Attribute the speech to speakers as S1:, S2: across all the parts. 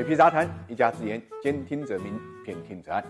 S1: 水皮杂谈，一家之言，兼听则明，偏听则暗。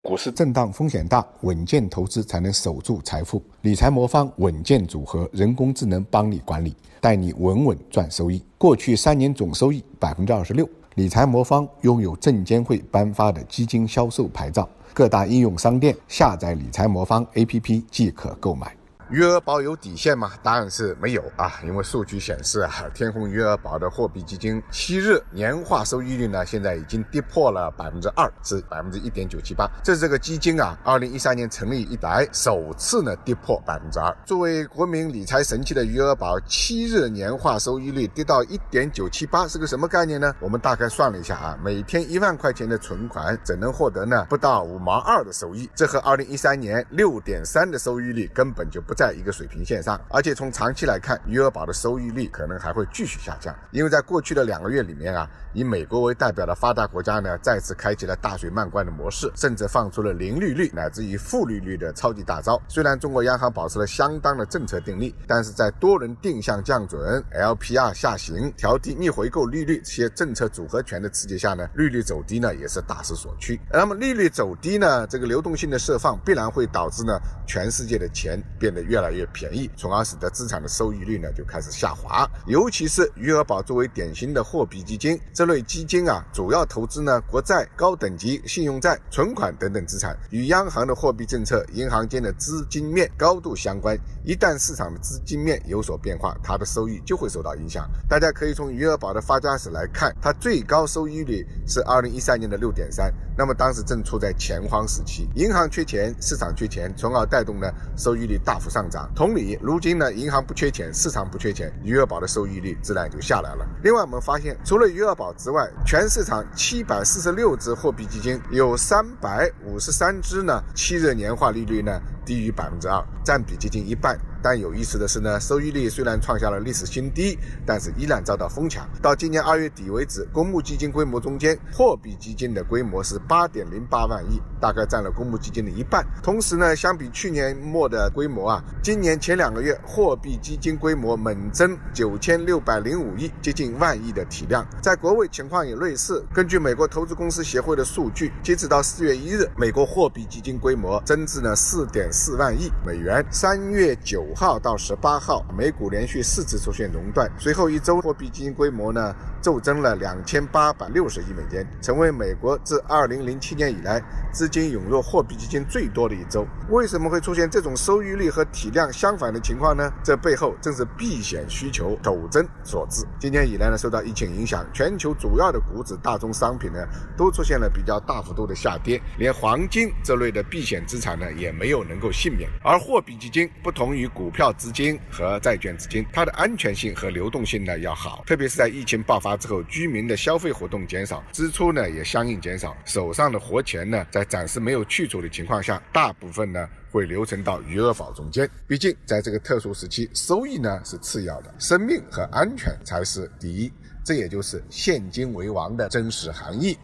S2: 股市震荡风险大，稳健投资才能守住财富。理财魔方稳健组合，人工智能帮你管理，带你稳稳赚收益。过去三年总收益百分之二十六。理财魔方拥有证监会颁发的基金销售牌照，各大应用商店下载理财魔方 APP 即可购买。余额宝有底线吗？答案是没有啊，因为数据显示啊，天弘余额宝的货币基金七日年化收益率呢，现在已经跌破了百分之二，至百分之一点九七八。这是这个基金啊，二零一三年成立以来首次呢跌破百分之二。作为国民理财神器的余额宝，七日年化收益率跌到一点九七八，是个什么概念呢？我们大概算了一下啊，每天一万块钱的存款，怎能获得呢？不到五毛二的收益，这和二零一三年六点三的收益率根本就不。在一个水平线上，而且从长期来看，余额宝的收益率可能还会继续下降，因为在过去的两个月里面啊，以美国为代表的发达国家呢，再次开启了大水漫灌的模式，甚至放出了零利率乃至于负利率的超级大招。虽然中国央行保持了相当的政策定力，但是在多轮定向降准、LPR 下行、调低逆回购利率这些政策组合拳的刺激下呢，利率走低呢也是大势所趋。那么利率走低呢，这个流动性的释放必然会导致呢，全世界的钱变得。越来越便宜，从而使得资产的收益率呢就开始下滑。尤其是余额宝作为典型的货币基金，这类基金啊，主要投资呢国债、高等级信用债、存款等等资产，与央行的货币政策、银行间的资金面高度相关。一旦市场的资金面有所变化，它的收益就会受到影响。大家可以从余额宝的发家史来看，它最高收益率是二零一三年的六点三。那么当时正处在钱荒时期，银行缺钱，市场缺钱，从而带动呢收益率大幅上上涨。同理，如今呢银行不缺钱，市场不缺钱，余额宝的收益率自然就下来了。另外，我们发现，除了余额宝之外，全市场七百四十六只货币基金，有三百五十三只呢七日年化利率呢低于百分之二，占比接近一半。但有意思的是呢，收益率虽然创下了历史新低，但是依然遭到疯抢。到今年二月底为止，公募基金规模中间，货币基金的规模是八点零八万亿，大概占了公募基金的一半。同时呢，相比去年末的规模啊，今年前两个月货币基金规模猛增九千六百零五亿，接近万亿的体量。在国外情况也类似。根据美国投资公司协会的数据，截止到四月一日，美国货币基金规模增至了四点四万亿美元。三月九。五号到十八号，美股连续四次出现熔断，随后一周货币基金规模呢骤增了两千八百六十亿美元，成为美国自二零零七年以来资金涌入货币基金最多的一周。为什么会出现这种收益率和体量相反的情况呢？这背后正是避险需求陡增所致。今年以来呢，受到疫情影响，全球主要的股指、大宗商品呢都出现了比较大幅度的下跌，连黄金这类的避险资产呢也没有能够幸免。而货币基金不同于股票资金和债券资金，它的安全性和流动性呢要好，特别是在疫情爆发之后，居民的消费活动减少，支出呢也相应减少，手上的活钱呢在暂时没有去处的情况下，大部分呢会流存到余额宝中间。毕竟在这个特殊时期，收益呢是次要的，生命和安全才是第一，这也就是现金为王的真实含义。